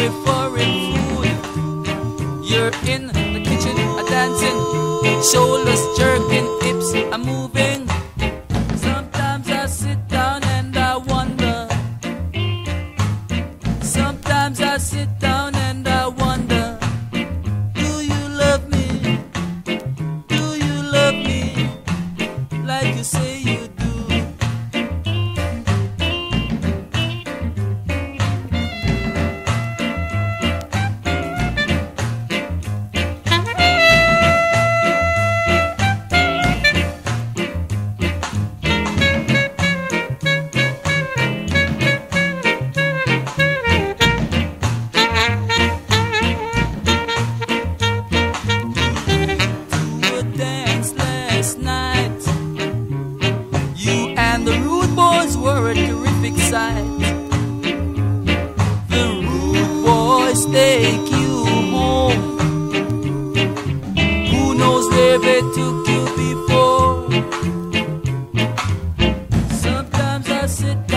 hungry for real food. You're in the kitchen, a dancing, shoulders jerking, hips are moving. Sometimes I sit down and I wonder. Sometimes I sit down traffic side. The rude boys take you home. Who knows where they took you before? Sometimes I sit.